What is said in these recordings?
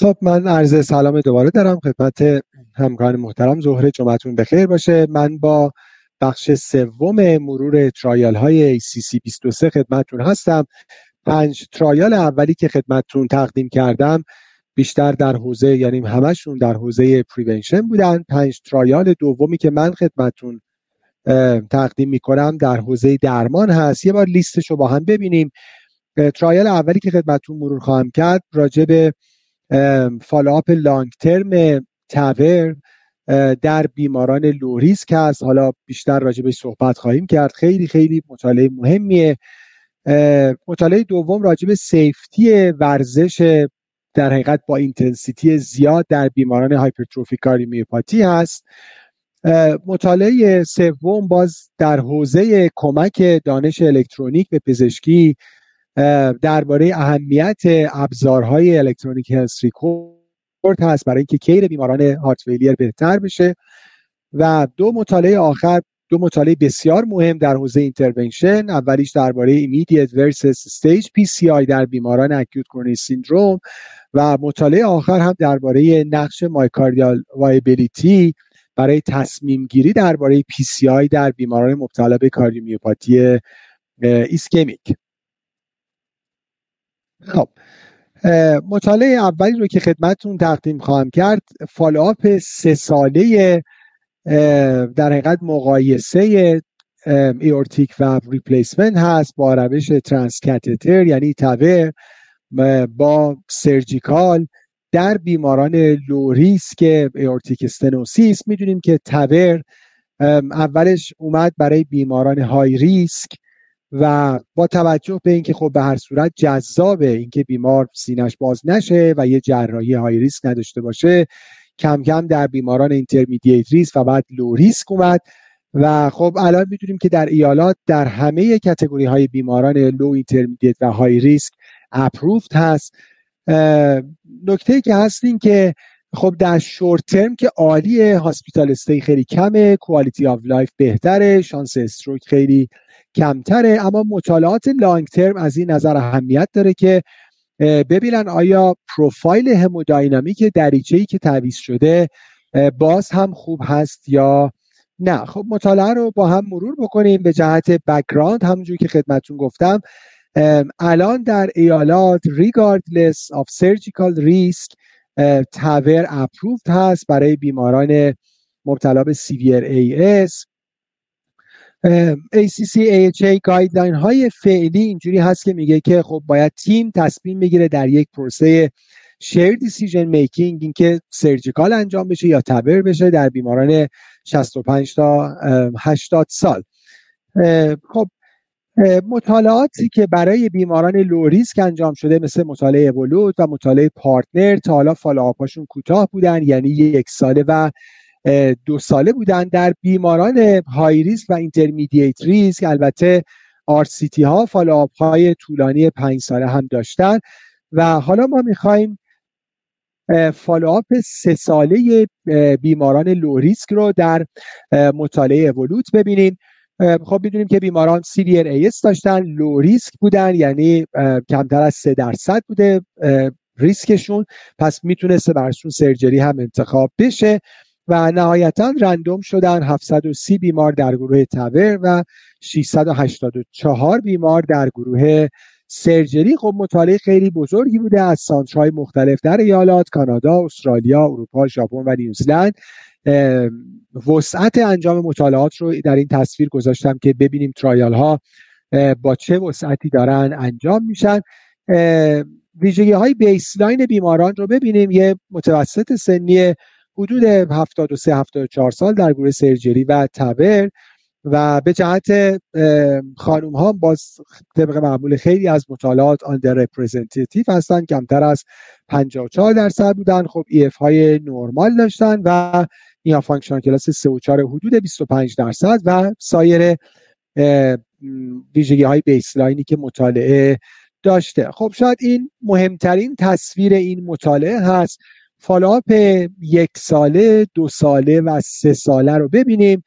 خب من عرض سلام دوباره دارم خدمت همکاران محترم. ظهر جمعتون بخیر باشه. من با بخش سوم مرور trial های ACC 23 خدمتون هستم. پنج trial اولی که خدمتون تقدیم کردم بیشتر در حوزه یعنی همشون در حوزه prevention بودن. پنج trial دومی که من خدمتون تقدیم می‌کنم در حوزه درمان هست. یه بار لیستش رو با هم ببینیم. trial اولی که خدمتون مرور خواهم کرد راجع به follow-up long term TAVR در بیماران low risk هست. حالا بیشتر راجع به صحبت خواهیم کرد. خیلی خیلی مطالعه مهمیه. مطالعه دوم راجع به safety ورزش در حقیقت با intensity زیاد در بیماران hypertrophic cardiomyopathy هست. مطالعه سوم باز در حوزه کمک دانش الکترونیک به پزشکی درباره اهمیت ابزارهای electronic health record هست برای اینکه care بیماران heart failure بهتر بشه. و دو مطالعه آخر دو مطالعه بسیار مهم در حوزه intervention اولیش درباره immediate versus staged PCI در بیماران acute coronary syndrome و مطالعه آخر هم درباره نقش myocardial viability برای تصمیم گیری درباره PCI در بیماران مبتلا به cardiomyopathy ischemic خب مطالعه اولی رو که خدمتتون تقدیم خواهم کرد follow-up سه ساله در حقیقت مقایسه aortic valve replacement هست با روش transcatheter یعنی TAVR با surgical در بیماران low risk aortic stenosis می‌دونیم که TAVR اولش اومد برای بیماران high risk و با توجه به اینکه خب به هر صورت جذابه اینکه بیمار سینش باز نشه و یه جراحی high risk نداشته باشه کم کم در بیماران intermediate risk و بعد low risk اومد و خب الان می‌دونیم که در ایالات در همه category های بیماران low intermediate و high risk approved هست. نکته که هست این که خب در short term که عالیه hospital stay خیلی کمه quality of life بهتره شانس stroke خیلی کمتره اما مطالعات long term از این نظر اهمیت داره که ببینن آیا profile hemodynamic دریچه‌ای که تعویض شده باز هم خوب هست یا نه. خب مطالعه رو با هم مرور بکنیم به جهت background همونجور که خدمتون گفتم الان در ایالات regardless of surgical risk TAVR approved هست برای بیماران مبتلا به severe AS ACC AHA guideline های فعلی اینجوری هست که میگه که خب باید تیم تصمیم بگیره در یک پروسه shared decision making اینکه surgical انجام بشه یا TAVR بشه در بیماران 65 تا 80 سال. خب مطالعاتی که برای بیماران low risk انجام شده مثل مطالعه Evolut و مطالعه PARTNER تا حالا follow-up اشون کوتاه بودن یعنی یک ساله و دو ساله بودن در بیماران high risk و intermediate risk البته RCT ها follow-up های طولانی پنج ساله هم داشتن. و حالا ما می‌خوایم follow-up سه ساله بیماران low risk رو در مطالعه Evolut ببینیم. خب می‌دونیم که بیماران severe AS داشتن low risk بودن یعنی کمتر از سه درصد بوده ریسکشون پس می‌تونسته برشون سرجری هم انتخاب بشه. و نهایتا رندوم شدن 730 بیمار در گروه تور و 684 بیمار در گروه سرجری. خب مطالعه خیلی بزرگی بوده از سانترهای مختلف در ایالات کانادا استرالیا اروپا ژاپن و نیوزلند وسعت انجام مطالعات رو در این تصویر گذاشتم که ببینیم ترایال ها با چه وسعتی دارن انجام میشن. ویژگی های baseline بیماران رو ببینیم. یه متوسط سنی حدود 73 74 سال در گروه surgery و TAVR و به جهت خانوم ها باز طبق معمول خیلی از مطالعات under representative هستن کمتر از 54 درصد بودن. خب EF های نرمال داشتن و NYHA functional class 3 و 4 حدود 25 درصد و سایر ویژگی های baseline ی که مطالعه داشته. خب شاید این مهمترین تصویر این مطالعه هست. follow-up یک ساله دو ساله و سه ساله رو ببینیم.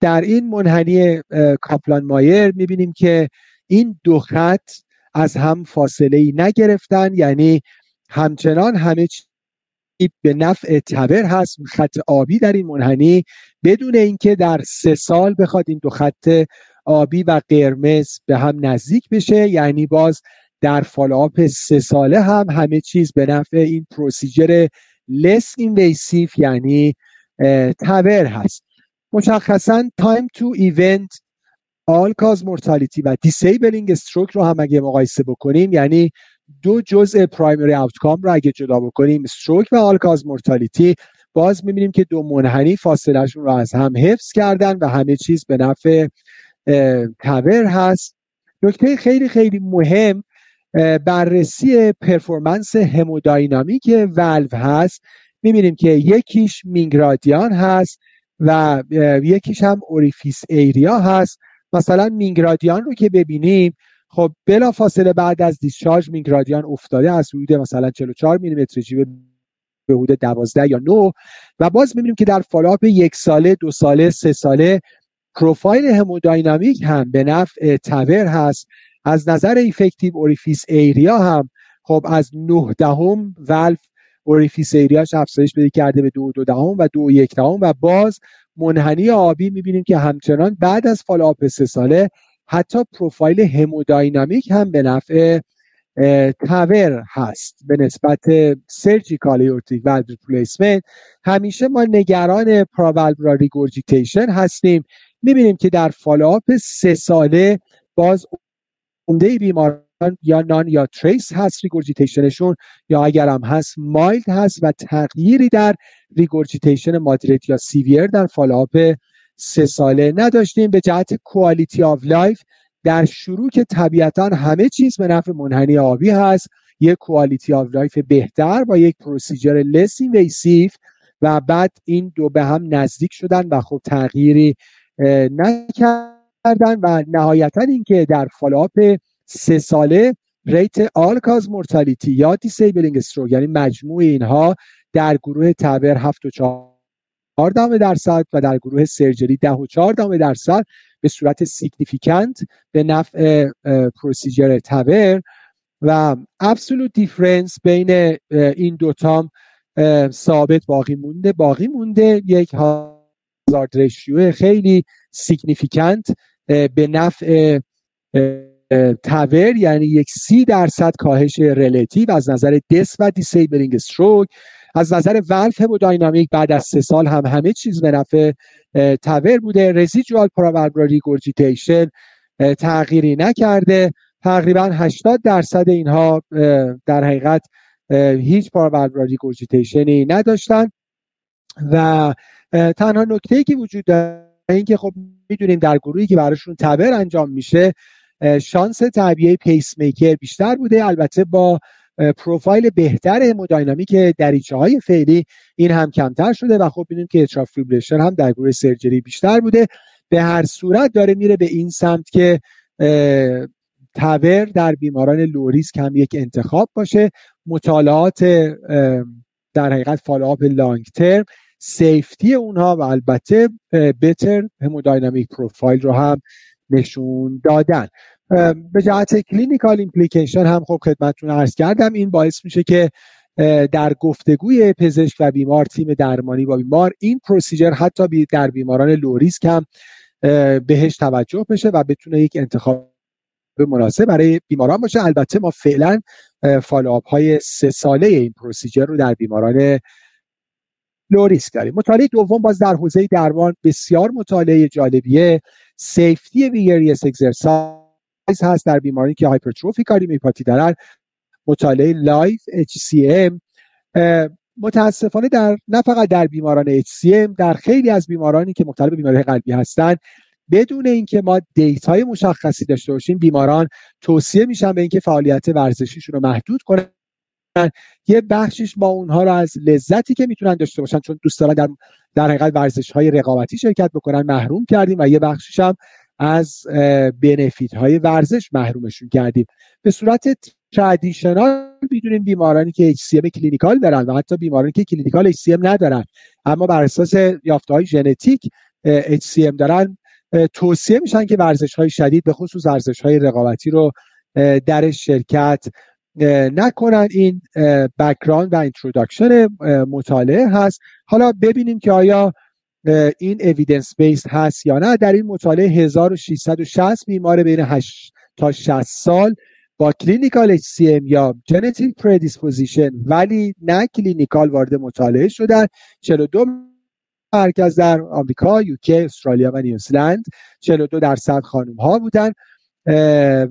در این منحنی Kaplan-Meier می‌بینیم که این دو خط از هم فاصله ای نگرفتن. یعنی همچنان همه به نفع TAVR هست. خط آبی در این منحنی بدون اینکه در سه سال بخواد این دو خط آبی و قرمز به هم نزدیک بشه. یعنی باز در follow-up سه ساله هم همه چیز به نفع این procedure less invasive یعنی TAVR هست. مشخصا time to event all cause mortality و disabling stroke رو هم اگه مقایسه بکنیم یعنی دو جزء primary outcome رو اگه جدا بکنیم stroke و all cause mortality باز می‌بینیم که دو منحنی فاصلهشون رو از هم حفظ کردن و همه چیز به نفع TAVR هست. نکته خیلی خیلی مهم بررسی performance hemodynamic valve هست. می‌بینیم که یکیش mean گرادیان هست و یکیش هم orifice area هست. مثلا mean گرادیان رو که ببینیم خب بلا فاصله بعد از discharge mean گرادیان افتاده از حدود مثلا 44 میلیمتر جیوه به حدود 12 یا 9 و باز می‌بینیم که در follow-up یک ساله دو ساله سه ساله profile hemodynamic هم به نفع TAVR هست. از نظر effective orifice area هم خب از 9 دهم valve orifice area ش افزایش پیدا کرده به دو دو دهم و دو یک دهم و باز منحنی آبی می‌بینیم که همچنان بعد از follow-up سه ساله حتی profile hemodynamic هم به نفع TAVR هست. به نسبت surgical aortic valve replacement همیشه ما نگران paravalvular regurgitation هستیم. می‌بینیم که در follow-up سه ساله باز عمده بیماران یا none یا trace هست regurgitation شون یا اگر هم هست mild هست و تغییری در regurgitation moderate یا severe در follow-up سه ساله نداشتیم. به جهت quality of life در شروع که طبیعتا همه چیز به نفع منحنی آبی هست یک quality of life بهتر با یک procedure less invasive و بعد این دو به هم نزدیک شدن و خب تغییری نکردن و نهایتا اینکه در follow-up سه ساله rate all-cause mortality یا disabling stroke یعنی مجموع اینها در گروه TAVR 7 و 4 دهم درصد و در گروه surgery 10 و 4 دهم درصد به صورت significant به نفع procedure TAVR و absolute difference بین این دوتام ثابت باقی مونده. باقی مونده یک hazard ratio خیلی significant به نفع TAVR یعنی یک سی درصد کاهش relative از نظر death و disabling stroke از نظر valve dynamic بعد از سه سال هم همه چیز به نفع TAVR بوده. residual paravalvular regurgitation تغییری نکرده. تقریبا 80 درصد اینها در حقیقت هیچ paravalvular regurgitation ی نداشتن. و تنها نکته که وجود داره اینکه خب می‌دونیم در گروهی که براشون TAVR انجام میشه شانس تعبیه پیس میکر بیشتر بوده. البته با پروفایل بهتر hemodynamic دریچه های فعلی این هم کمتر شده و خب ببینیم که atrial fibrillation هم در گروه surgery بیشتر بوده. به هر صورت داره میره به این سمت که TAVR در بیماران low risk هم یک انتخاب باشه. مطالعات در حقیقت follow-up long-term safety اونها و البته better hemodynamic profile رو هم نشون دادن. به جهت clinical implication هم خب خدمتتون عرض کردم این باعث میشه که در گفتگوی پزشک و بیمار تیم درمانی با بیمار این procedure حتی در بیماران low risk هم بهش توجه بشه و بتونه یک انتخاب مناسب برای بیماران باشه. البته ما فعلا follow-up های سه ساله این procedure رو در بیماران low risk داریم. مطالعه دوم باز در حوزه درمان بسیار مطالعه جالبیه. safety vigorous exercise هست در بیماری که hypertrophic cardiomyopathy دارن مطالعه LIVE HCM متاسفانه در نه فقط در بیماران HCM در خیلی از بیمارانی که مبتلا به بیماری قلبی هستند بدون اینکه ما data ی مشخصی داشته باشیم بیماران توصیه میشن به اینکه فعالیت ورزشیشون رو محدود کنن. یه بخشش ما اونها رو از لذتی که می‌تونن داشته باشن چون دوست دارن در در حقیقت ورزش های رقابتی شرکت بکنن محروم کردیم و یه بخشش هم از benefit های ورزش محرومشون کردیم. به صورت traditional می‌دونیم بیمارانی که HCM clinical دارن و حتی بیمارانی که clinical HCM ندارن. اما بر اساس یافته های ژنتیک HCM دارن توصیه میشن که ورزش های شدید به خصوص ورزش های رقابتی رو در شرکت نکنن این background و introduction مطالعه هست. حالا ببینیم که آیا این evidence base هست یا نه. در این مطالعه 1660 بیمار بین 8 تا 60 سال با clinical HCM یا genetic predisposition ولی نه clinical وارد مطالعه شدن. 42 مرکز در آمریکا، UK، استرالیا و نیوزلند 42 درصد خانم ها بودن.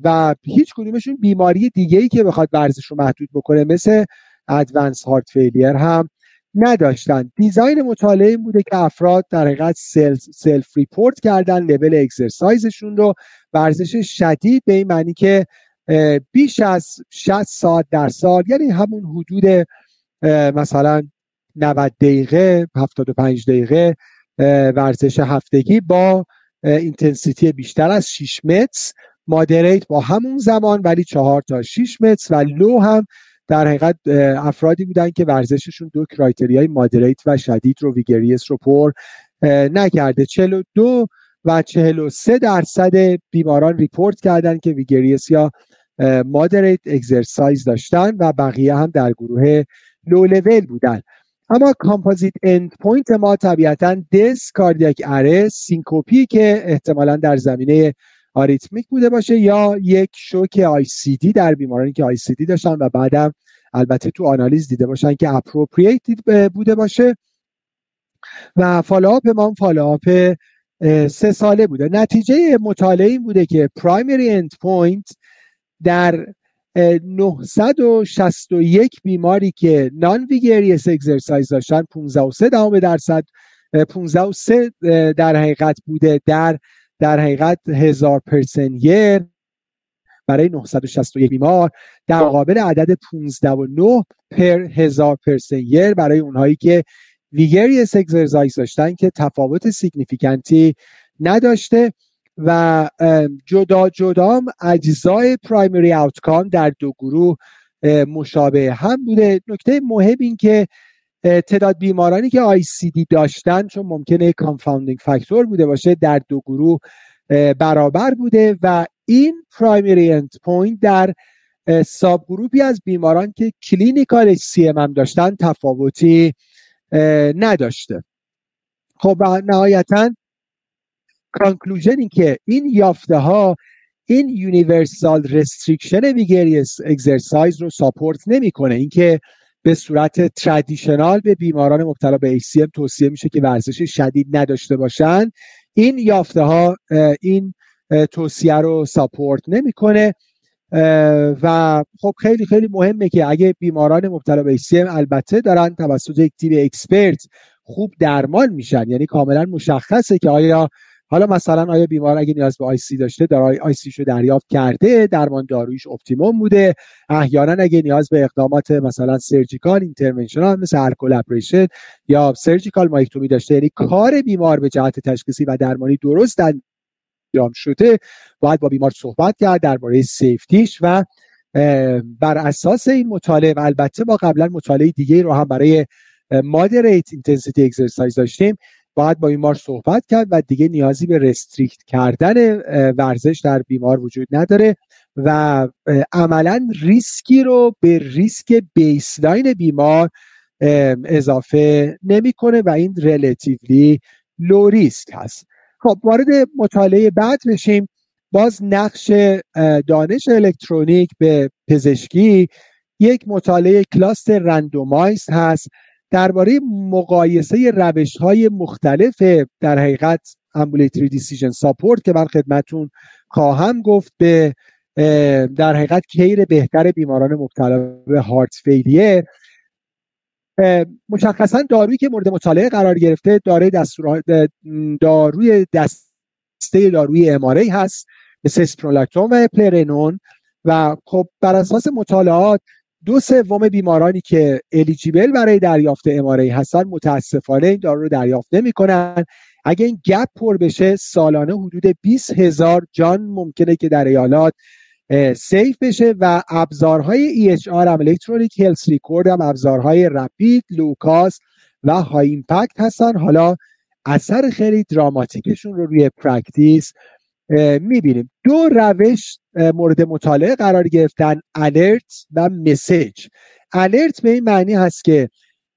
و هیچ کدومشون بیماری دیگه ای که بخواد ورزش رو محدود بکنه مثل advanced heart failure هم نداشتن. design مطالعه این بوده که افراد در حقیقت self, self report کردن level exercise شون رو. ورزش شدید به این معنی که بیش از 60 ساعت در سال یعنی همون حدود مثلا 90 دقیقه 75 دقیقه ورزش هفتگی با intensity بیشتر از 6 MET moderate با همون زمان ولی 4 تا 6 MET و low هم در حقیقت افرادی بودن که ورزششون دو criteria ی moderate و شدید رو vigorous رو پر نکرده. 42 و 43 درصد بیماران report کردن که vigorous یا moderate exercise داشتن و بقیه هم در گروه لو لول بودن. اما composite end point ما طبیعتا death cardiac arrest syncope ی که احتمالا در زمینه arrhythmic بوده باشه یا یک شوک ICD در بیمارانی که ICD داشتن و بعدم البته تو آنالیز دیده باشن که appropriate بوده باشه. و follow-up ما follow-up سه ساله بوده. نتیجه مطالعه این بوده که primary end point در 961 بیماری که non-vigorous exercise داشتن 15 و 3 درصد 15 و 3 در حقیقت بوده در در حقیقت هزار person برای 961 بیمار در مقابل عدد 15 و 9 per هزار person برای اونهایی که vigorous exercise داشتن که تفاوت significant ی نداشته و جدا جدا اجزای primary outcome در دو گروه مشابه هم بوده. نکته مهم این که تعداد بیمارانی که ICD داشتن چون ممکنه confounding factor بوده باشه در دو گروه برابر بوده و این primary end point در subgroup ی از بیماران که clinical HCM هم داشتن تفاوتی نداشته. خب و نهایتا conclusion این که این یافته ها این universal restriction vigorous exercise رو support نمی‌کنه. اینکه به صورت traditional به بیماران مبتلا به HCM توصیه میشه که ورزش شدید نداشته باشن. این یافته ها این توصیه رو support نمی‌کنه. و خب خیلی خیلی مهمه که اگه بیماران مبتلا به HCM البته دارن توسط یک تیم expert خوب درمان میشن. یعنی کاملا مشخصه که آیا حالا مثلا آیا بیمار اگه نیاز به آی سی داشته در آی سی رو دریافت کرده درمان دارویش optimum بوده. احیانا اگه نیاز به اقدامات مثلا surgical interventional مثل alcohol ablation یا surgical myectomy داشته یعنی کار بیمار به جهت تشخیصی و درمانی درست انجام شده باید با بیمار صحبت کرد درباره safety ش و بر اساس این مطالعه و البته ما قبلا مطالعه دیگه رو هم برای moderate intensity exercise داشتیم. باید با بیمار صحبت کرد و دیگه نیازی به restrict کردن ورزش در بیمار وجود نداره و عملا ریسکی رو به ریسک baseline بیمار اضافه نمی‌کنه و این relatively low risk هست. خب وارد مطالعه بعد بشیم. باز نقش دانش الکترونیک به پزشکی یک مطالعه cluster randomized هست. درباره مقایسه روش های مختلف در حقیقت ambulatory decision support که من خدمتون خواهم گفت به در حقیقت care بهتر بیماران مبتلا به هارت فیلیر مشخصا دارویی که مورد مطالعه قرار گرفته داروی دستور داروی دسته داروی اماری هست مثل و پلرنون و خب بر اساس مطالعات دو سوم بیمارانی که الیجیبل برای دریافت اماره هستن متاسفانه این دارو رو دریافت نمی‌کنن. اگه این گپ پر بشه سالانه حدود 20 هزار جان ممکنه که در ایالات safe بشه و ابزارهای EHR هم electronic health record هم ابزارهای rapid low-cost و high impact هستن. حالا اثر خیلی dramatic شون رو روی practice می‌بینیم. دو روش مورد مطالعه قرار گرفتن alert و message alert به این معنی هست که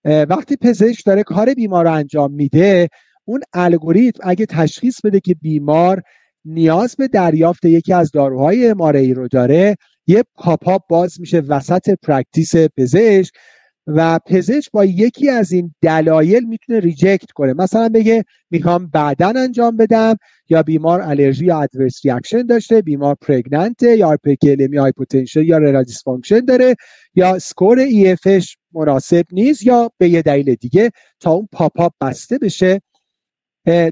وقتی پزشک داره کار بیمار رو انجام میده اون الگوریتم اگه تشخیص بده که بیمار نیاز به دریافت یکی از داروهای MRA رو داره یه pop-up باز میشه وسط practice پزشک. و پزشک با یکی از این دلایل می‌تونه reject کنه. مثلا بگه می‌خوام بعدا انجام بدم یا بیمار allergy یا adverse reaction داشته بیمار pregnant ه یا hyperkalemia hypotension یا renal dysfunction داره یا score EF ش مناسب نیست یا به یه دلیل دیگه تا اون pop-up بسته بشه.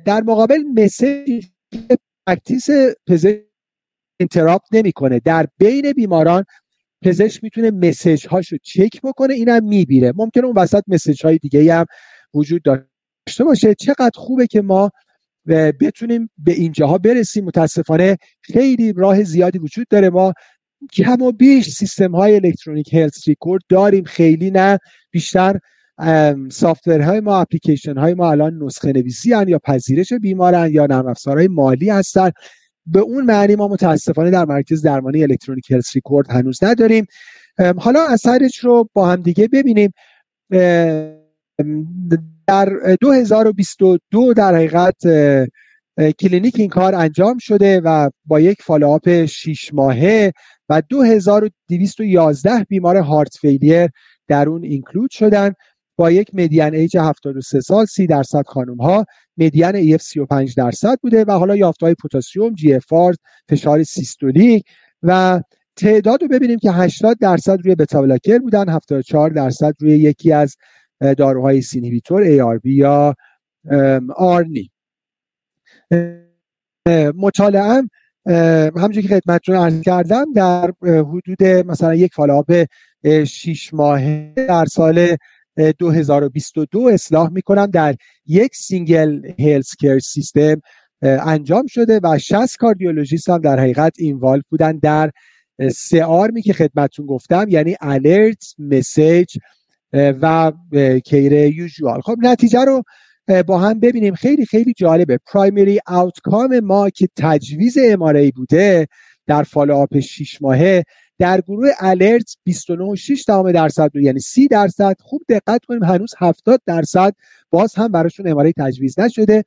در مقابل message practice پزشک interrupt نمی‌کنه. در بین بیماران پزشک می‌تونه message هاشو چک بکنه اینم می‌بینه ممکنه اون وسط message های دیگه هم وجود داشته باشه. چقدر خوبه که ما بتونیم به اینجاها برسیم. متاسفانه خیلی راه زیادی وجود داره. ما کم و بیش سیستم های electronic health record داریم. خیلی نه بیشتر های ما اپلیکیشن های ما الان نسخه نویسی یا پذیرش بیمارن یا نرم افزارهای مالی هستن. به اون معنی ما متاسفانه در مرکز درمانی electronic health record هنوز نداریم. حالا اثرش رو با هم دیگه ببینیم. در 2022 در حقیقت کلینیک این کار انجام شده و با یک follow-up 6 ماهه و 2211 بیمار heart failure در اون include شدن. با یک median age 73 سال 30 درصد خانم ها median EF 35 درصد بوده و حالا یافته های potassium GFR فشار سیستولیک و تعداد رو ببینیم که 80 درصد روی بتا بودن 74 درصد روی یکی از داروهای ACE inhibitor ARB یا ARNI مطالعه همونجوری که خدمتتون عرض کردم در حدود مثلا یک follow-up 6 ماهه در سال 2022 اصلاح می‌کنم در یک single health care system انجام شده و 60 cardiologist هم در حقیقت involve بودن. در سه arm ی که خدمتتون گفتم یعنی alert message و care usual خب نتیجه رو با هم ببینیم. خیلی خیلی جالبه. primary outcome ما که تجویز MRA بوده در follow-up 6 ماهه در گروه alert 29.6 درصد یعنی 30 درصد. خوب دقت کنیم هنوز 70 درصد باز هم براشون MRA تجویز نشده.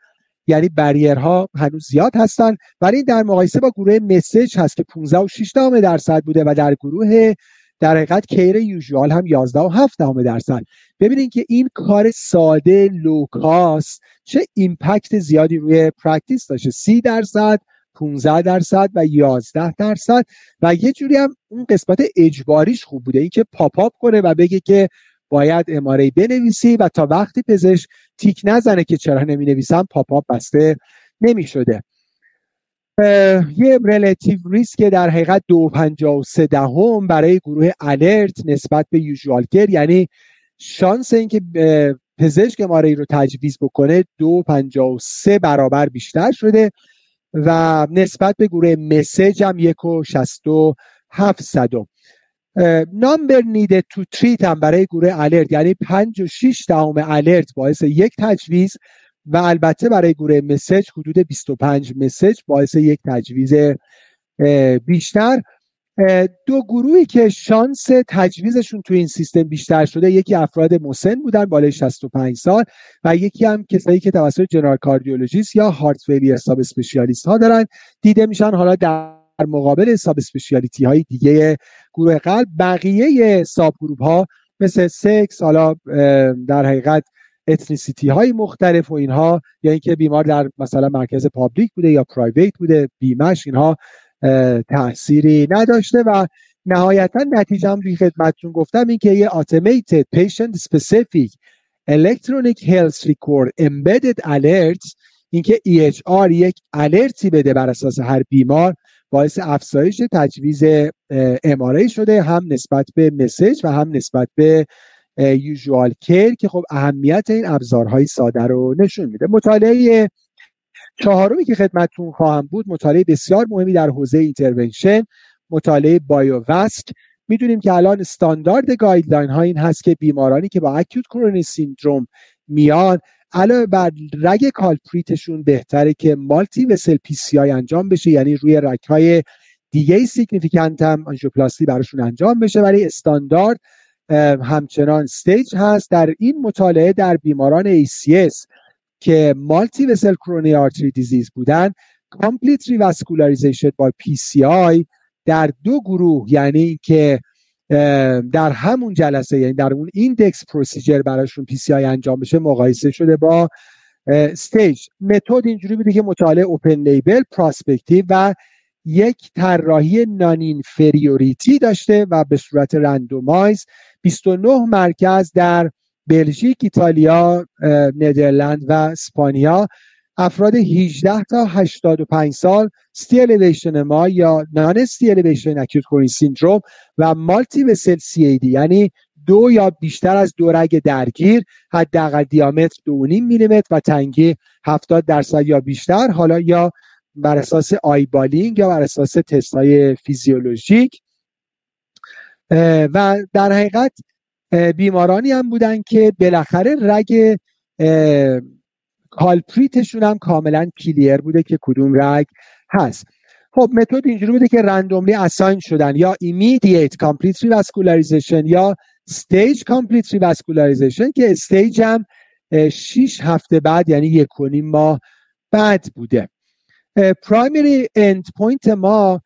یعنی barrier ها هنوز زیاد هستن. ولی در مقایسه با گروه message هست که 15 و 6 درصد بوده و در گروه در حقیقت care usual هم 11 و 7 درصد. ببینید که این کار ساده low cost چه impact زیادی روی practice داشته. 30 درصد 15 درصد و 11 درصد و یه جوری هم اون قسمت اجباریش خوب بوده. اینکه pop-up کنه و بگه که باید MRA بنویسی و تا وقتی پزشک تیک نزنه که چرا نمی نویسم pop-up بسته نمی شده یه relative risk در حقیقت دو سه دهم برای گروه الرت نسبت به یوزوال یعنی شانس اینکه پزشک اماره رو تجویز بکنه دو سه برابر بیشتر شده. و نسبت به گروه مسیج هم یک و شست و هفت صدم نامبر نیده تو تریت هم برای گروه الرت یعنی پنج و شیش دهم الرت باعث یک تجویز و البته برای گروه مسیج حدود 25 مسیج باعث یک تجویز بیشتر. دو گروهی که شانس تجویزشون تو این سیستم بیشتر شده یکی افراد مسن بودن بالای 65 سال و یکی هم کسایی که توسط general cardiologist یا heart failure subspecialist ها دارن. دیده میشن حالا در مقابل subspecialty های دیگه گروه قلب. بقیه sub گروه ها مثل سکس حالا در حقیقت ethnicity های مختلف و اینها یا اینکه بیمار در مثلا مرکز public بوده یا private بوده بیمش اینها تاثیری نداشته و نهایتا نتیجه روی خدمتتون گفتم این که یه automated patient specific electronic health record embedded alert اینکه EHR یک الرتی بده بر اساس هر بیمار باعث افزایش تجویز اماره شده هم نسبت به مسیج و هم نسبت به یوزوال کیر که خب اهمیت این ابزارهای ساده رو نشون میده. مطالعه چهارمی که خدمتتون خواهم بود مطالعه بسیار مهمی در حوزه intervention مطالعه BIOVASC می‌دونیم که الان استاندارد guideline ها این هست که بیمارانی که با acute coronary syndrome میان علاوه بر رگ culprit شون بهتره که multivessel PCI انجام بشه یعنی روی رگ های دیگه significant هم آنژیوپلاستی براشون انجام بشه. ولی استاندارد همچنان staged هست. در این مطالعه در بیماران ACS که multivessel coronary artery disease بودن complete revascularization با PCI در دو گروه یعنی که در همون جلسه یعنی در اون index procedure براشون PCI انجام بشه مقایسه شده با staged متد اینجوری بوده که مطالعه open label prospective و یک طراحی non-inferiority داشته و به صورت randomized 29 مرکز در بلژیک، ایتالیا، ندرلند و اسپانیا افراد 18 تا 85 سال ST elevation MI یا non-ST elevation acute syndrome و multivessel CAD یعنی دو یا بیشتر از دو رگ درگیر حداقل diameter 2.5 میلیمتر و تنگی 70 درصد یا بیشتر حالا یا بر اساس eyeballing یا بر اساس تست های فیزیولوژیک و در حقیقت بیمارانی هم بودن که بالاخره رگ culprit شون هم کاملا clear بوده که کدوم رگ هست. خب متد اینجوری بوده که randomly assign شدن یا immediate complete revascularization یا staged complete revascularization که staged هم 6 هفته بعد یعنی یک و ماه بعد بوده. primary endpoint ما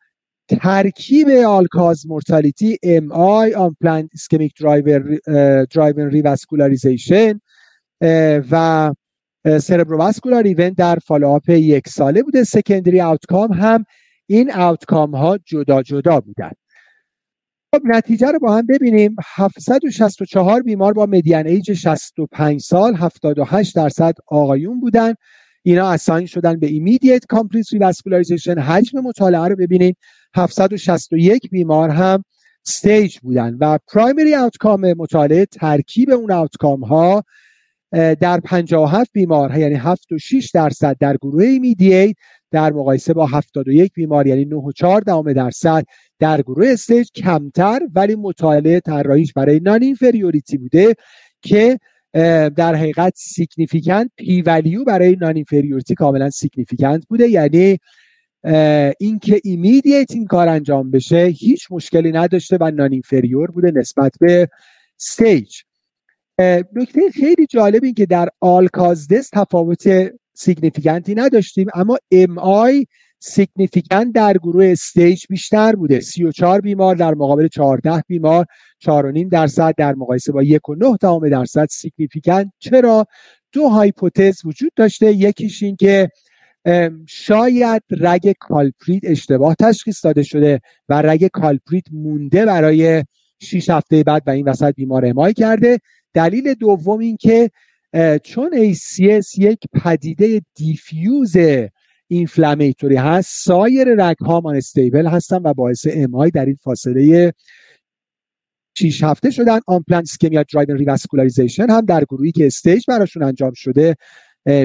ترکیب all-cause mortality MI unplanned ischemic driven driven revascularization و cerebrovascular event در follow-up یک ساله بوده. secondary outcome هم این outcome ها جدا جدا بودن. خب نتیجه رو با هم ببینیم. 764 بیمار با median age 65 سال 78 درصد آقایون بودن. اینا assign شدن به immediate complete revascularization حجم مطالعه رو ببینید 761 بیمار هم staged بودن و primary outcome مطالعه ترکیب اون outcome ها در 57 بیمار یعنی 7 و 6 درصد در گروه immediate در مقایسه با 71 بیمار یعنی 9 و 4 درصد در گروه staged کمتر ولی مطالعه طراحیش برای non-inferiority بوده که در حقیقت significant P value برای non-inferiority کاملا significant بوده. یعنی اینکه immediate این کار انجام بشه هیچ مشکلی نداشته و non-inferior بوده نسبت به staged نکته خیلی جالب این که در all-cause death تفاوت significant ی نداشتیم اما MI significant در گروه staged بیشتر بوده. 34 بیمار در مقابل 14 بیمار. 4.5 درصد در مقایسه با 1.9 درصد significant چرا؟ دو hypothesis وجود داشته. یکیش این که شاید رگ culprit اشتباه تشخیص داده شده و رگ culprit مونده برای 6 هفته بعد و این وسط بیمار MI کرده. دلیل دوم این که چون ACS یک پدیده diffuse inflammatory هست. سایر رگ ها unstable هستن و باعث MI در این فاصله 6 هفته شدن. unplanned ischemia driven revascularization هم در گروهی که staged براشون انجام شده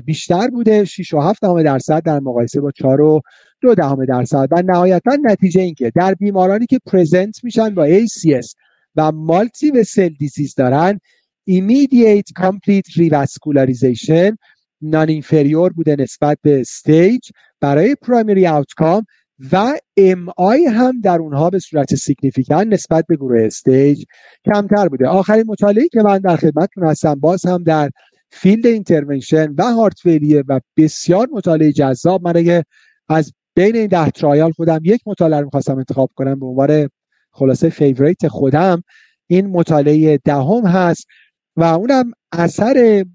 بیشتر بوده. 6 و 7 درصد در مقایسه با 4 و 2 دهم درصد. و نهایتا نتیجه این که در بیمارانی که present میشن با ACS و multivessel disease دارن immediate complete revascularization non-inferior بوده نسبت به staged برای primary outcome و MI هم در اونها به صورت significant نسبت به گروه staged کمتر بوده. آخرین مطالعه که من در خدمتتون هستم باز هم در field intervention و heart failure و بسیار مطالعه جذاب من از بین این ده trial خودم یک مطالعه رو می‌خواستم انتخاب کنم به عنوان خلاصه favorite خودم این مطالعه دهم هست و اونم اثر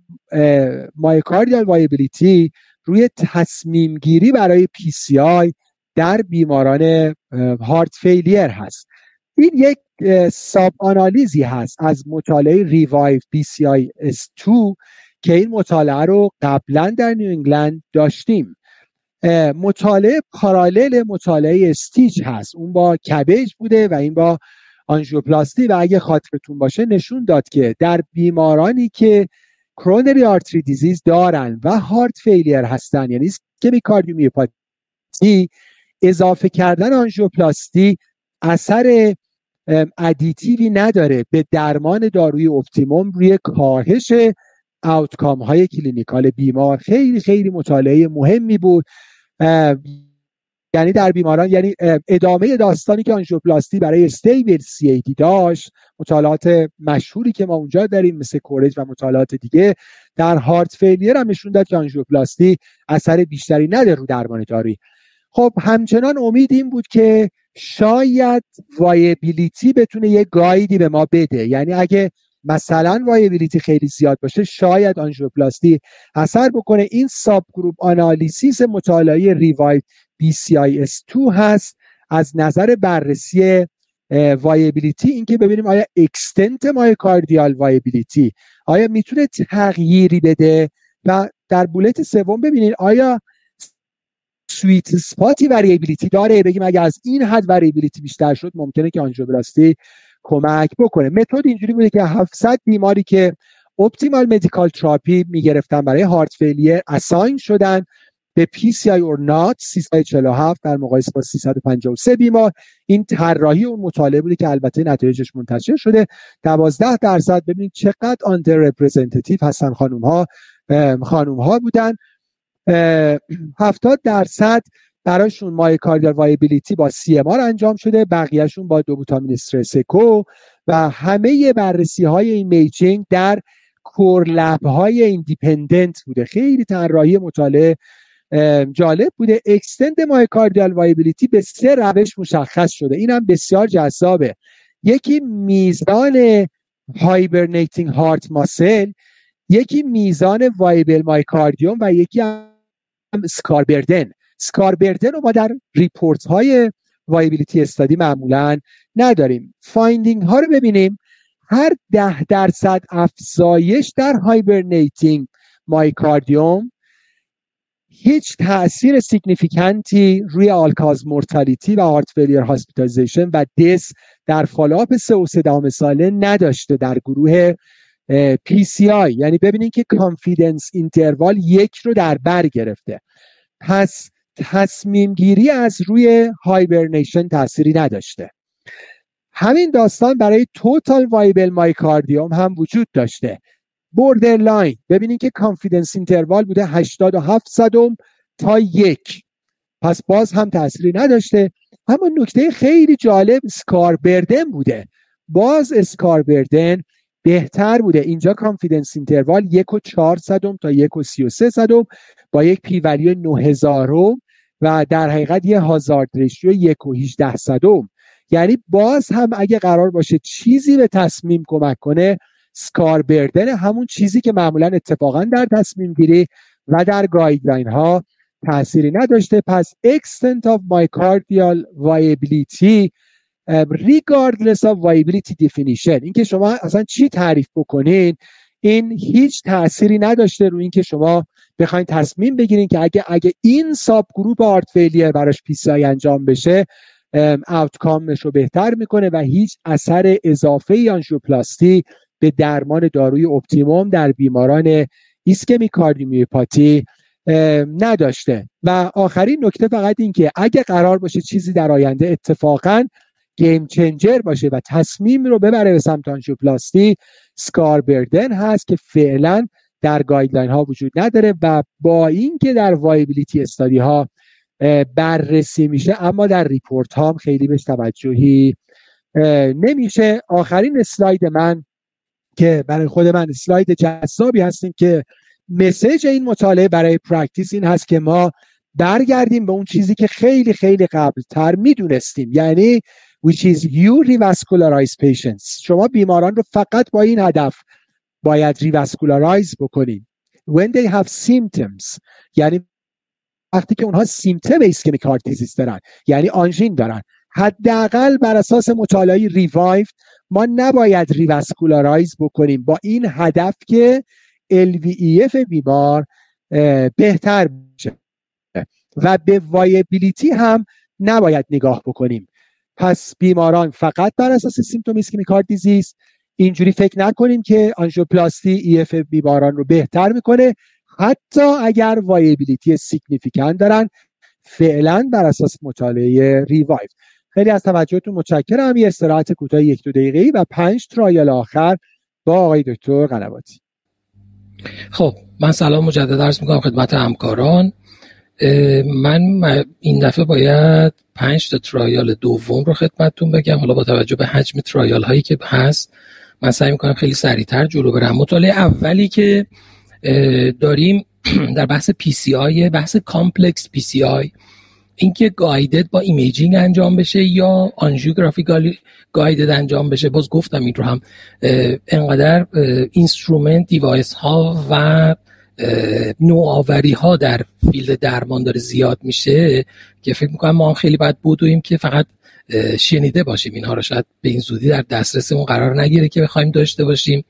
myocardial viability روی تصمیم گیری برای PCI در بیماران heart failure هست. این یک sub آنالیزی هست از مطالعه ریوایو پی سی آی اس 2 که این مطالعه رو قبلا در New England داشتیم. مطالعه parallel مطالعه STICH هست. اون با CABG بوده و این با آنژیوپلاستی و اگه خاطرتون باشه نشون داد که در بیمارانی که coronary artery disease دارن و heart failure هستن یعنی ischemic cardiomyopathy اضافه کردن آنژیوپلاستی اثر additive ی نداره. به درمان داروی optimum روی کاهش outcome های clinical بیمار خیلی خیلی مطالعه مهمی بود. یعنی در بیماران یعنی ادامه داستانی که آنژیوپلاستی برای stable CAD داشت مطالعات مشهوری که ما اونجا داریم مثل COURAGE و مطالعات دیگه در heart failure هم نشون داد که آنژیوپلاستی اثر بیشتری نداره رو درمان دارویی خب همچنان امید این بود که شاید viability بتونه یه guide ی به ما بده. یعنی اگه مثلا viability خیلی زیاد باشه شاید آنژیوپلاستی اثر بکنه. این subgroup analysis مطالعه ریوایو BCIS2 هست. از نظر بررسی viability اینکه ببینیم آیا extent myocardial viability آیا می‌تونه تغییری بده؟ و در bullet سوم ببینید آیا sweet spot ی viability داره؟ بگیم اگر از این حد viability بیشتر شد ممکنه که آنژیوپلاستی کمک بکنه. method اینجوری بوده که 700 بیماری که optimal medical therapy می‌گرفتن برای heart failure assign شدن. به PCI or not 347 در مقایسه با 353 بیمار. این طراحی اون مطالعه بوده که البته نتایجش منتشر شده. 12 درصد. ببینید چقدر under representative هستن خانم ها خانم ها بودن 70 درصد براشون myocardial viability با CMR انجام شده. بقیهشون با dobutamine stress echo و همه بررسی های imaging در core lab های independent بوده. خیلی طراحی مطالعه جالب بوده. extent myocardial viability به سه روش مشخص شده. این هم بسیار جذابه. یکی میزان hibernating heart muscle یکی میزان viable myocardium و یکی هم scar burden scar burden رو ما در report های viability study معمولا نداریم. finding ها رو ببینیم. هر ده درصد افزایش در hibernating myocardium هیچ تاثیر significant ی روی all-cause mortality و heart failure hospitalization و death در follow-up سه و سه ساله نداشته در گروه آی یعنی ببینید که confidence interval یک رو در بر گرفته. پس تصمیم گیری از روی hibernation تأثیری نداشته. همین داستان برای total viable myocardium هم وجود داشته. line ببینید که confidence interval بوده 87 صدم تا یک. پس باز هم تأثیری نداشته. اما نکته خیلی جالب burden بوده. باز burden بهتر بوده. اینجا confidence interval یک و چهار صدم تا یک و سی و سه صدم با یک پیولی نه هزارم و در حقیقت یه هازارد ریشیو یک و هیچده صدم. یعنی باز هم اگه قرار باشه چیزی به تصمیم کمک کنه بردن همون چیزی که معمولا اتفاقا در تصمیم گیری و در گایدلاین ها تأثیری نداشته. پس extent of myocardial viability regardless of viability definition. اینکه شما اصلا چی تعریف بکنین این هیچ تأثیری نداشته روی اینکه شما بخواین تصمیم بگیرین که اگه اگه این subgroup heart failure براش PCI انجام بشه outcome ش رو بهتر می‌کنه و هیچ اثر اضافه آنژیوپلاستی به درمان داروی optimum در بیماران ischemic cardiomyopathy نداشته. و آخرین نکته فقط این که اگه قرار باشه چیزی در آینده اتفاقا game changer باشه و تصمیم رو ببره به سمت آنژیوپلاستی burden هست که فعلا در guideline ها وجود نداره و با اینکه در viability study ها بررسی میشه اما در report ها هم خیلی بهش توجهی نمیشه. آخرین اسلاید من که برای خود من اسلاید جذابی هست اینکه message این مطالعه برای practice این هست که ما برگردیم به اون چیزی که خیلی خیلی قبل تر می‌دونستیم یعنی which is you revascularize patients. شما بیماران رو فقط با این هدف باید revascularize بکنید when they have symptoms یعنی وقتی که اونها symptom ischemic heart disease دارن یعنی آنژین دارن. حداقل بر اساس مطالعه ریوایو ما نباید revascularize بکنیم. با این هدف که LVEF بیمار بهتر بشه. و به viability هم نباید نگاه بکنیم. پس بیماران فقط بر اساس symptom ischemic heart disease اینجوری فکر نکنیم که آنژیوپلاستی EF بیماران رو بهتر می‌کنه. حتی اگر viability significant دارن فعلا بر اساس مطالعه ریوایو خیلی از توجهتون متشکرم. یه استراحت کوتاه یک دو دقیقه و پنج trial آخر با آقای دکتر قنواتی. خب من سلام مجدد عرض می‌کنم خدمت همکاران. من این دفعه باید پنج تا trial دوم رو خدمتتون بگم. حالا با توجه به حجم trial هایی که هست من سعی می‌کنم خیلی سریعتر جلو برم. مطالعه اولی که داریم در بحث پی سی آی بحث کامپلکس پی سی آی اینکه guided با imaging انجام بشه یا angiographically guided انجام بشه. باز گفتم این رو هم انقدر instrument device ها و نوآوری ها در field درمان داره زیاد میشه که فکر می‌کنم ما هم خیلی باید بدویم که فقط شنیده باشیم. اینها رو شاید به این زودی در دسترسمون قرار نگیره که بخوایم داشته باشیم.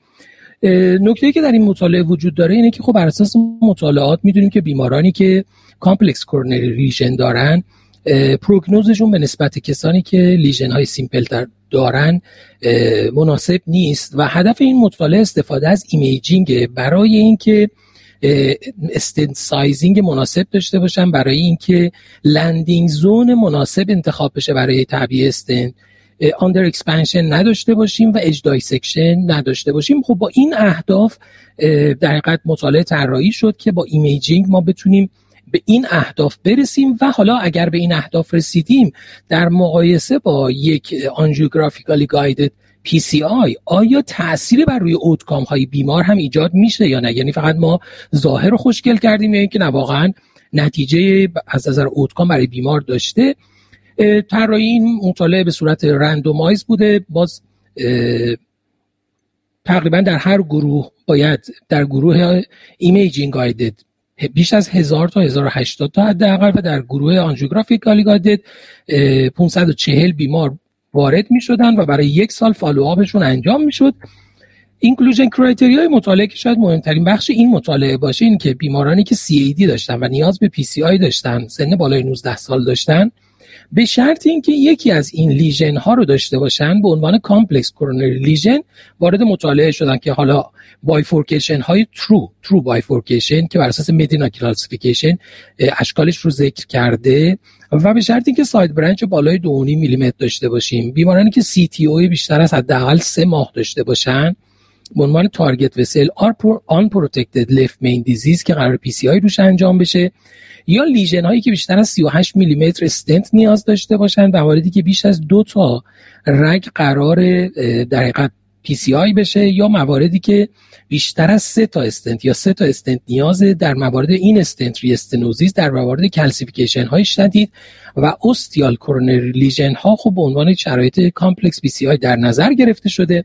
نکته که در این مطالعه وجود داره اینه که خب بر اساس مطالعات می‌دونیم که بیمارانی که complex coronary lesion دارن prognosis شون به نسبت کسانی که lesion های simple دارن مناسب نیست و هدف این مطالعه استفاده از imaging برای اینکه stent sizing مناسب داشته باشن برای اینکه landing zone مناسب انتخاب بشه برای تعبیه stent under expansion نداشته باشیم و edge dissection نداشته باشیم. خب با این اهداف در حقیقت مطالعه طراحی شد که با imaging ما بتونیم به این اهداف برسیم و حالا اگر به این اهداف رسیدیم در مقایسه با یک angiographically guided PCI آیا تأثیری بر روی outcome های بیمار هم ایجاد میشه یا نه؟ یعنی فقط ما ظاهر خوشگل کردیم یا اینکه نه واقعا نتیجه از نظر outcome برای بیمار داشته. طراحی این مطالعه به صورت randomize بوده. باز تقریبا در هر گروه باید در گروه imaging guided بیش از هزار تا 1080 تا حداقل و در گروه angiographic guided 540 بیمار وارد می شدن و برای یک سال follow-up شون انجام می شد inclusion criteria ی مطالعه که شاید مهمترین بخش این مطالعه باشه این که بیمارانی که CAD داشتن و نیاز به PCI داشتن سن بالای 19 سال داشتن به شرط اینکه یکی از این lesion ها رو داشته باشن به عنوان complex coronary lesion وارد مطالعه شدن که حالا bifurcation های true true bifurcation که بر اساس Medina classification اشکالش رو ذکر کرده و به شرط اینکه side branch بالای 2.5 میلیمتر داشته باشیم. بیمارانی که CTO ی بیشتر از حداقل سه ماه داشته باشن به عنوان target vessel unprotected left main disease که قرار PCI روش انجام بشه یا lesion هایی که بیشتر از 38 میلیمتر استنت نیاز داشته باشن و مواردی که بیش از دو تا رگ قرار در حقیقت PCI بشه یا مواردی که بیشتر از سه تا استنت یا سه تا استنت نیاز در موارد این in-stent ری در موارد calcification های شدید و ostial coronary lesion ها خب به عنوان شرایط complex PCI در نظر گرفته شده.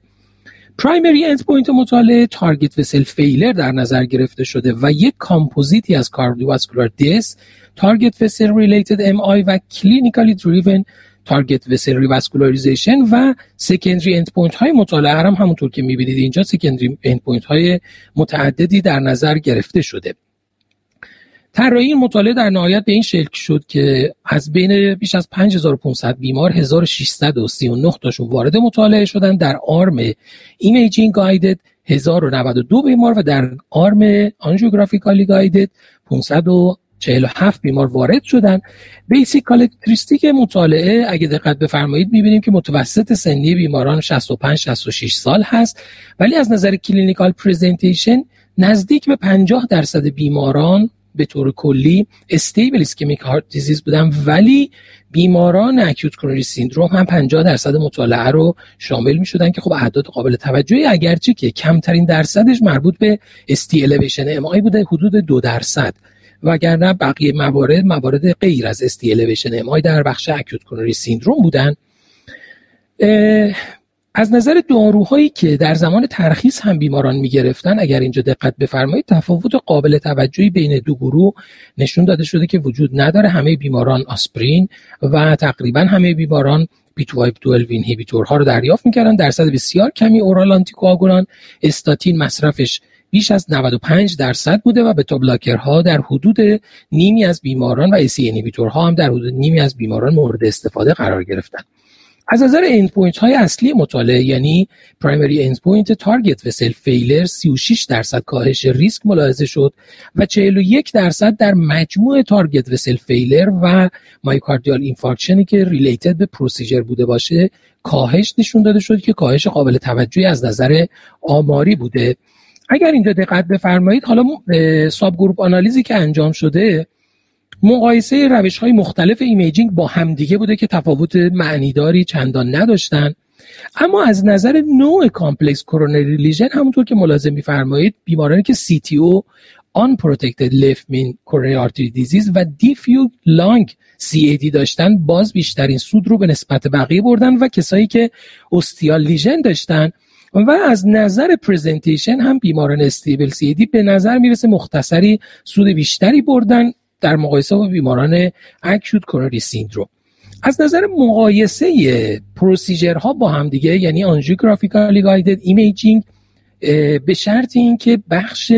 primary endpoint مطالعه target vessel failure در نظر گرفته شده و یک کامپوزیتی از cardiovascular death target vessel related MI و clinically driven target vessel revascularization و secondary endpoint های مطالعه هم همونطور که می‌بینید اینجا secondary endpoint های متعددی در نظر گرفته شده. طراحی این مطالعه در نهایت به این شکل شد که از بین بیش از 5500 بیمار 1639 تاشون وارد مطالعه شدن. در arm imaging guided 1092 بیمار و در arm angiographically guided 547 بیمار وارد شدن. basic characteristic مطالعه اگه دقت بفرمایید می‌بینیم که متوسط سنی بیماران 65 66 سال هست. ولی از نظر clinical presentation نزدیک به 50 درصد بیماران به طور کلی stable ischemic heart disease بودن. ولی بیماران acute coronary syndrome هم 50 درصد مطالعه رو شامل می شدن که خب اعداد قابل توجهی اگرچه که کمترین درصدش مربوط به ST elevation MI بوده حدود دو درصد. وگرنه بقیه موارد موارد غیر از ST elevation MI در بخش acute coronary syndrome بودن. از نظر داروهایی که در زمان ترخیص هم بیماران می‌گرفتن اگر اینجا دقت بفرمایید تفاوت قابل توجهی بین دو گروه نشون داده شده که وجود نداره. همه بیماران آسپرین و تقریبا همه بیماران بی 12 ها رو دریافت می‌کردن. درصد بسیار کمی اورال آنتیکواگولان استاتین مصرفش بیش از 95 درصد بوده و بتا ها در حدود نیمی از بیماران و اسی ها هم در حدود نیمی از بیماران مورد استفاده قرار گرفتن. از نظر endpoint های اصلی مطالعه یعنی primary endpoint target vessel failure 36 درصد کاهش ریسک ملاحظه شد و 41 درصد در مجموع target vessel failure و myocardial infarction ی که related به procedure بوده باشه کاهش نشون داده شد که کاهش قابل توجهی از نظر آماری بوده. اگر اینجا دقت بفرمایید حالا subgroup analysis ی که انجام شده مقایسه روش های مختلف imaging با همدیگه بوده که تفاوت معنیداری چندان نداشتن. اما از نظر نوع complex coronary lesion همونطور که ملاحظه میفرمایید بیمارانی که CTO unprotected left main coronary artery disease و diffuse long CAD داشتن باز بیشترین سود رو به نسبت بقیه بردن و کسایی که ostial lesion داشتن. و از نظر presentation هم بیماران stable CAD به نظر می‌رسه مختصری سود بیشتری بردن. در مقایسه با بیماران acute coronary syndrome از نظر مقایسه procedure ها با هم دیگه یعنی angiographically guided imaging به شرط اینکه بخش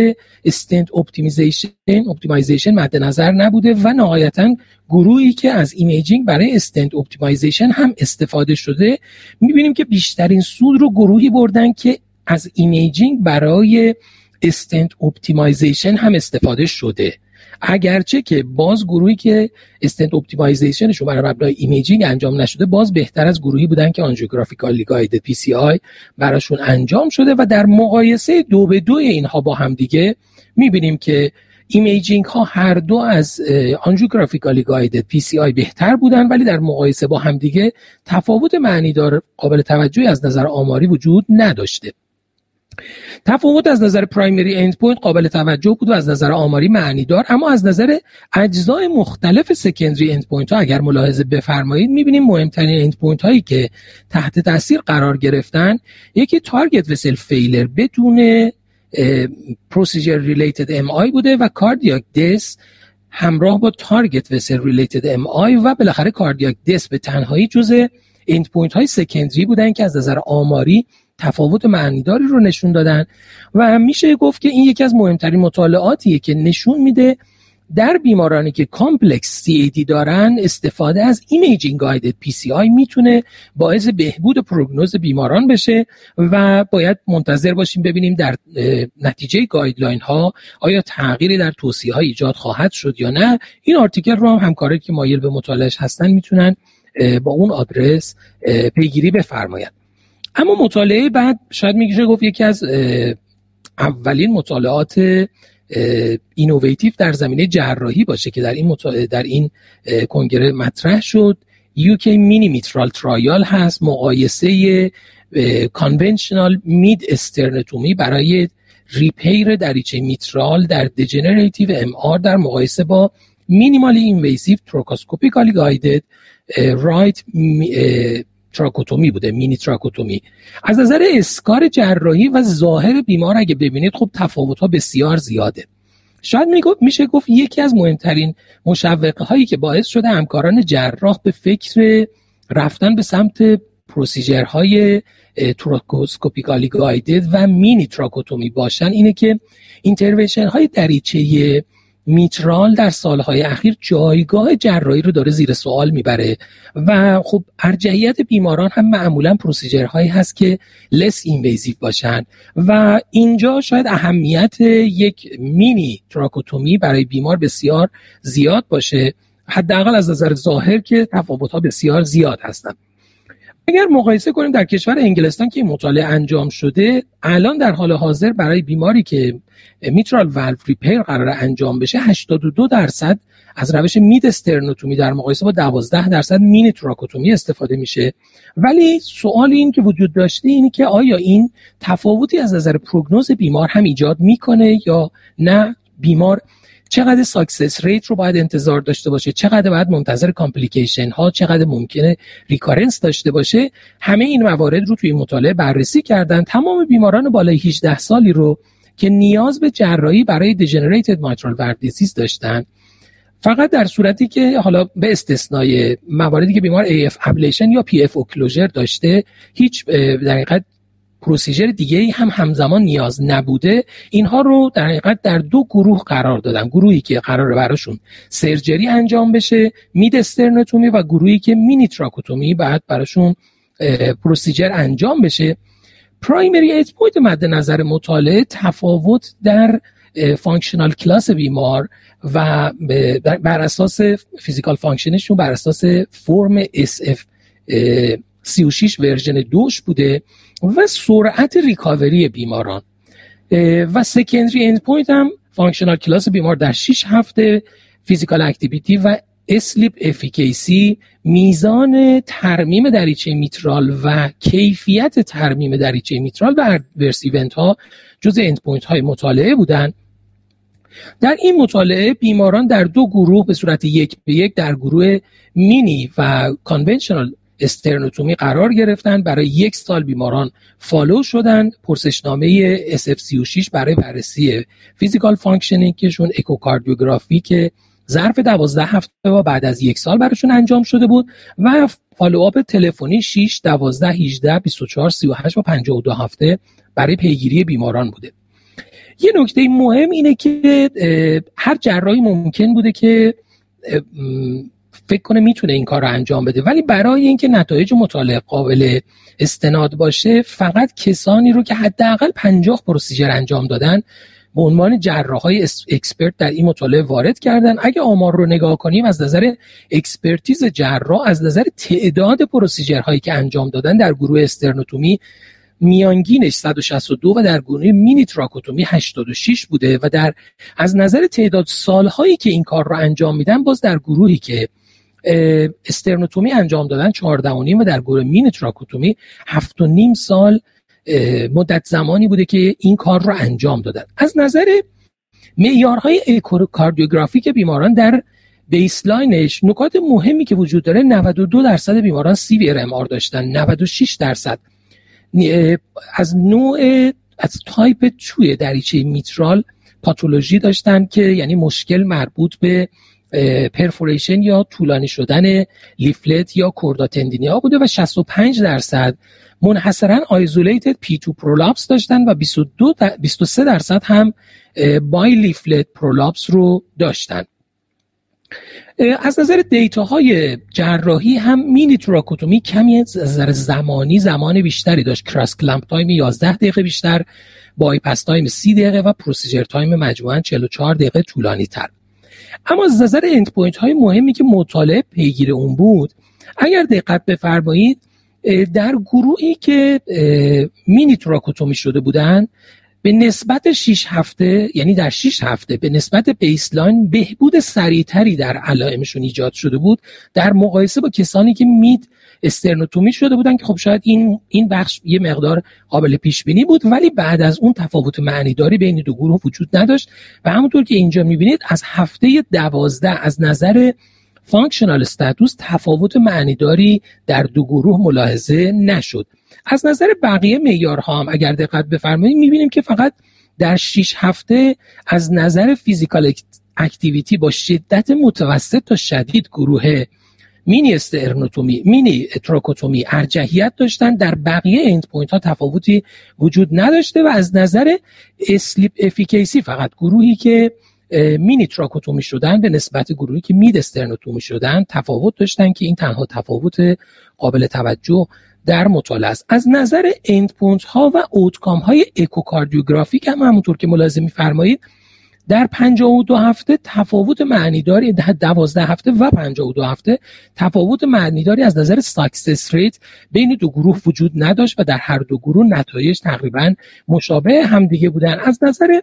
stent optimization optimization مد نظر نبوده و نهایتا گروهی که از imaging برای stent optimization هم استفاده شده می‌بینیم که بیشترین سود رو گروهی بردن که از imaging برای stent optimization هم استفاده شده. اگرچه که باز گروهی که stent optimization شون برای مبنای imaging انجام نشده باز بهتر از گروهی بودن که angiographical guide PCI براشون انجام شده و در مقایسه دو به دوی اینها با هم دیگه می‌بینیم که imaging ها هر دو از angiographically guided PCI بهتر بودن ولی در مقایسه با همدیگه تفاوت معنی دار قابل توجهی از نظر آماری وجود نداشته. تفاوت از نظر primary end point قابل توجه بود و از نظر آماری معنی دار اما از نظر اجزای مختلف secondary end point ها اگر ملاحظه بفرمایید می‌بینیم مهمترین end point هایی که تحت تاثیر قرار گرفتن. یکی target vessel failure بدون procedure related MI بوده و cardiac death همراه با target vessel related MI و بالاخره cardiac death به تنهایی جزء end point های secondary بودن که از نظر آماری تفاوت معنیداری رو نشون دادن و میشه گفت که این یکی از مهمترین مطالعاتیه که نشون میده در بیمارانی که complex CAD دارن استفاده از imaging guided PCI می‌تونه باعث بهبود پروگنوز بیماران بشه و باید منتظر باشیم ببینیم در نتیجه guideline ها آیا تغییری در توصیه ها ایجاد خواهد شد یا نه. این article رو هم همکاری که مایل به مطالعهش هستن می‌تونن با اون آدرس پیگیری بفرمایند. اما مطالعه بعد شاید میگه گفت یکی از اولین مطالعات innovative در زمینه جراحی باشه که در این در این کنگره مطرح شد. UK Mini Mitral Trial هست مقایسه conventional mid sternotomy برای repair دریچه میترال در degenerative MR در مقایسه با minimally invasive thoracoscopically guided right thoracotomy بوده mini thoracotomy از نظر اسکار جراحی و ظاهر بیمار اگه ببینید خب تفاوت ها بسیار زیاده. شاید میشه گفت یکی از مهمترین مشوقه هایی که باعث شده همکاران جراح به فکر رفتن به سمت procedure های thoracoscopically guided و mini thoracotomy باشن اینه که intervention های دریچه میترال در سالهای اخیر جایگاه جراحی رو داره زیر سوال می‌بره و خب ارجحیت بیماران هم معمولا procedure هایی هست که less invasive باشن و اینجا شاید اهمیت یک mini thoracotomy برای بیمار بسیار زیاد باشه حداقل از نظر ظاهر که تفاوت ها بسیار زیاد هستند اگر مقایسه کنیم در کشور انگلستان که این مطالعه انجام شده الان در حال حاضر برای بیماری که mitral valve repair قرار انجام بشه 82 درصد از روش mid sternotomy در مقایسه با 12 درصد mini thoracotomy استفاده میشه. ولی سوال این که وجود داشته اینه که آیا این تفاوتی از نظر پروگنوز بیمار هم ایجاد می‌کنه یا نه؟ بیمار چقدر success rate رو باید انتظار داشته باشه؟ چقدر باید منتظر complication ها؟ چقدر ممکنه recurrence داشته باشه؟ همه این موارد رو توی مطالعه بررسی کردن. تمام بیماران بالای 18 سالی رو که نیاز به جراحی برای degenerative mitral valve disease داشتن. فقط در صورتی که حالا به استثنای مواردی که بیمار AF ablation یا PFO closure داشته هیچ در procedure دیگه هم همزمان نیاز نبوده اینها رو در حقیقت در دو گروه قرار دادن. گروهی که قرار براشون surgery انجام بشه mid sternotomy و گروهی که mini thoracotomy بعد براشون procedure انجام بشه. primary end point مد نظر مطالعه تفاوت در functional class بیمار و بر اساس physical function شون بر اساس فرم SF 36 version دوش بوده. و سرعت recovery بیماران. و secondary end point هم functional class بیمار در 6 هفته physical activity و sleep efficacy میزان ترمیم دریچه میترال و کیفیت ترمیم دریچه میترال و adverse event ها جز end point های مطالعه بودند در این مطالعه بیماران در دو گروه به صورت یک به یک در گروه مینی و conventional sternotomy قرار گرفتن. برای یک سال بیماران follow شدن. پرسشنامه SF36 برای بررسی physical functioning شون اکوکاردیوگرافی که ظرف دوازده هفته و بعد از یک سال براشون انجام شده بود و follow-up تلفنی 6 12 18 24 38 و 52 هفته برای پیگیری بیماران بوده. یه نکته مهم اینه که هر جراحی ممکن بوده که فکر کنه می‌تونه این کار رو انجام بده. ولی برای اینکه نتایج مطالعه قابل استناد باشه فقط کسانی رو که حداقل 50 procedure انجام دادن به عنوان high expert در این مطالعه وارد کردن. اگه آمار رو نگاه کنیم از نظر expertise جراح از نظر تعداد procedure هایی که انجام دادن در گروه sternotomy میانگینش 162 و در گروه mini-thoracotomy 86 بوده و در از نظر تعداد سالهایی که این کار رو انجام میدن باز در گروهی که sternotomy انجام دادن 14 و در گروه mini-thoracotomy 7 و نیم سال مدت زمانی بوده که این کار رو انجام دادن. از نظر معیارهای cardiographic بیماران در baseline ش نکات مهمی که وجود داره 92 درصد بیماران severe MR داشتن 96 درصد. از نوع از type two دریچه میترال pathology داشتن که یعنی مشکل مربوط به perforation یا طولانی شدن leaflet یا chordae tendineae بوده و 65 درصد منحصرا isolated P2 prolapse داشتن و 22 23 درصد هم bileaflet prolapse رو داشتن. از نظر های جراحی هم mini-thoracotomy کمی از نظر زمانی زمان بیشتری داشت. cross-clamp time 11 دقیقه بیشتر bypass time 30 دقیقه و procedure time مجموعا 44 دقیقه طولانی تر اما از نظر endpoint های مهمی که مطالعه پیگیر اون بود اگر دقت بفرمایید در گروهی که مینی تراکوتومی شده بودن به نسبت 6 هفته یعنی در 6 هفته به نسبت بیسلاین بهبود سریعتری در علائمشون ایجاد شده بود در مقایسه با کسانی که مید استرنوتومی شده بودن که خب شاید این این بخش یه مقدار قابل پیش بینی بود ولی بعد از اون تفاوت معنیداری بین دو گروه وجود نداشت و همونطور که اینجا می‌بینید از هفته دوازده از نظر functional status تفاوت معنیداری در دو گروه ملاحظه نشد. از نظر بقیه معیارها هم اگر دقت بفرمایید می‌بینیم که فقط در 6 هفته از نظر physical activity با شدت متوسط تا شدید گروه mini-sternotomy mini-thoracotomy ارجحیت داشتن. در بقیه endpoint ها تفاوتی وجود نداشته و از نظر sleep efficacy فقط گروهی که mini-thoracotomy شدن به نسبت گروهی که mid sternotomy شدن تفاوت داشتن که این تنها تفاوت قابل توجه در مطالعه است. از نظر endpoint ها و outcome های echocardiographic هم همونطور که ملاحظه میفرمایید در 52 هفته تفاوت معنیداری در 12 هفته و 52 هفته تفاوت معنیداری از نظر success rate بین دو گروه وجود نداشت و در هر دو گروه نتایج تقریبا مشابه همدیگه بودن. از نظر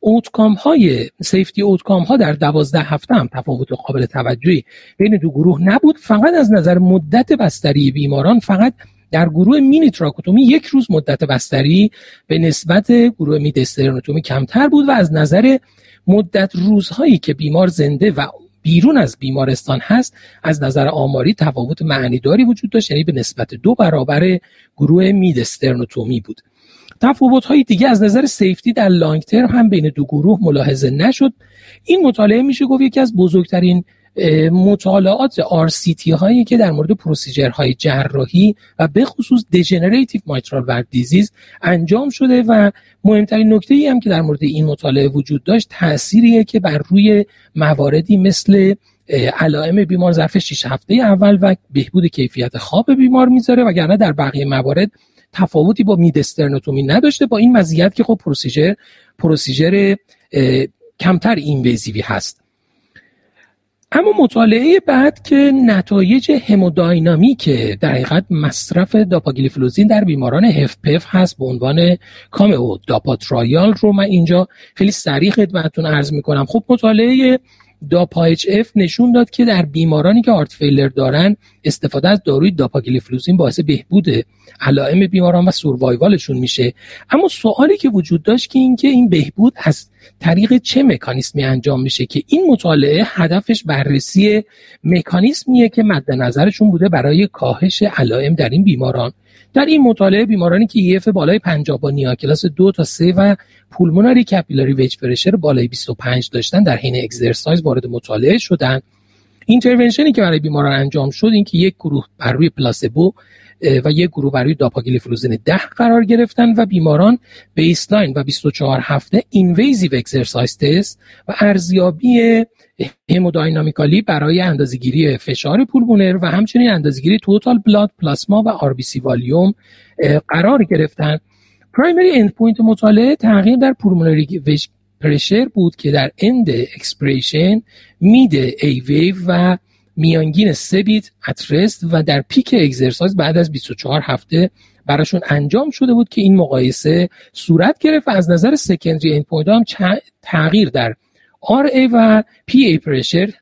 اوتکام های سیفتی اوتکام ها در دوازده هفته هم تفاوت قابل توجهی بین دو گروه نبود. فقط از نظر مدت بستری بیماران فقط در گروه مینی تراکوتومی یک روز مدت بستری به نسبت گروه میدسترنوتومی کمتر بود و از نظر مدت روزهایی که بیمار زنده و بیرون از بیمارستان هست از نظر آماری تفاوت معنیداری وجود داشت یعنی به نسبت دو برابر گروه mid sternotomy بود. تفاوت های دیگه از نظر safety در long term هم بین دو گروه ملاحظه نشد. این مطالعه میشه گفت یکی از بزرگترین مطالعات RCT هایی که در مورد procedure های جراحی و به خصوص degenerative mitral valve disease انجام شده و مهمترین نکته ای هم که در مورد این مطالعه وجود داشت تأثیریه که بر روی مواردی مثل علائم بیمار ظرف 6 هفته اول و بهبود کیفیت خواب بیمار می‌ذاره وگرنه در بقیه موارد تفاوتی با mid sternotomy نداشته. با این مزیت که خب procedure procedure کمتر invasive ی هست. اما مطالعه بعد که نتایج hemodynamic در حقیقت مصرف dapagliflozin در بیماران HFpEF هست به عنوان CAMEO-DAPA trial رو من اینجا خیلی سریع خدمتتون عرض می‌کنم. خب مطالعه DAPA-HF نشون داد که در بیمارانی که heart failure دارن استفاده از داروی dapagliflozin باعث بهبود علائم بیماران و survival شون میشه. اما سوالی که وجود داشت که اینکه این بهبود از طریق چه مکانیسمی انجام میشه که این مطالعه هدفش بررسی مکانیسمیه که مد نظرشون بوده برای کاهش علائم در این بیماران. در این مطالعه بیمارانی که EF بالای 50 با NYHA class 2 تا 3 و pulmonary capillary wedge pressure بالای 25 داشتن در حین exercise وارد مطالعه شدن. intervention ی که برای بیماران انجام شد این که یک گروه بر روی placebo و یک گروه بر روی dapagliflozin 10 قرار گرفتن و بیماران baseline و 24 هفته invasive exercise test و ارزیابی hemodynamical ی برای اندازهگیری فشار پولمونر و همچنین اندازهگیری total blood plasma و RBC volume قرار گرفتن. primary endpoint مطالعه تغییر در pulmonary pressure بود که در end expiration mid A wave و میانگین سه beat at rest و در peak exercise بعد از 24 هفته براشون انجام شده بود که این مقایسه صورت گرفت و از نظر secondary endpoint هم تغییر در RA و PA pressure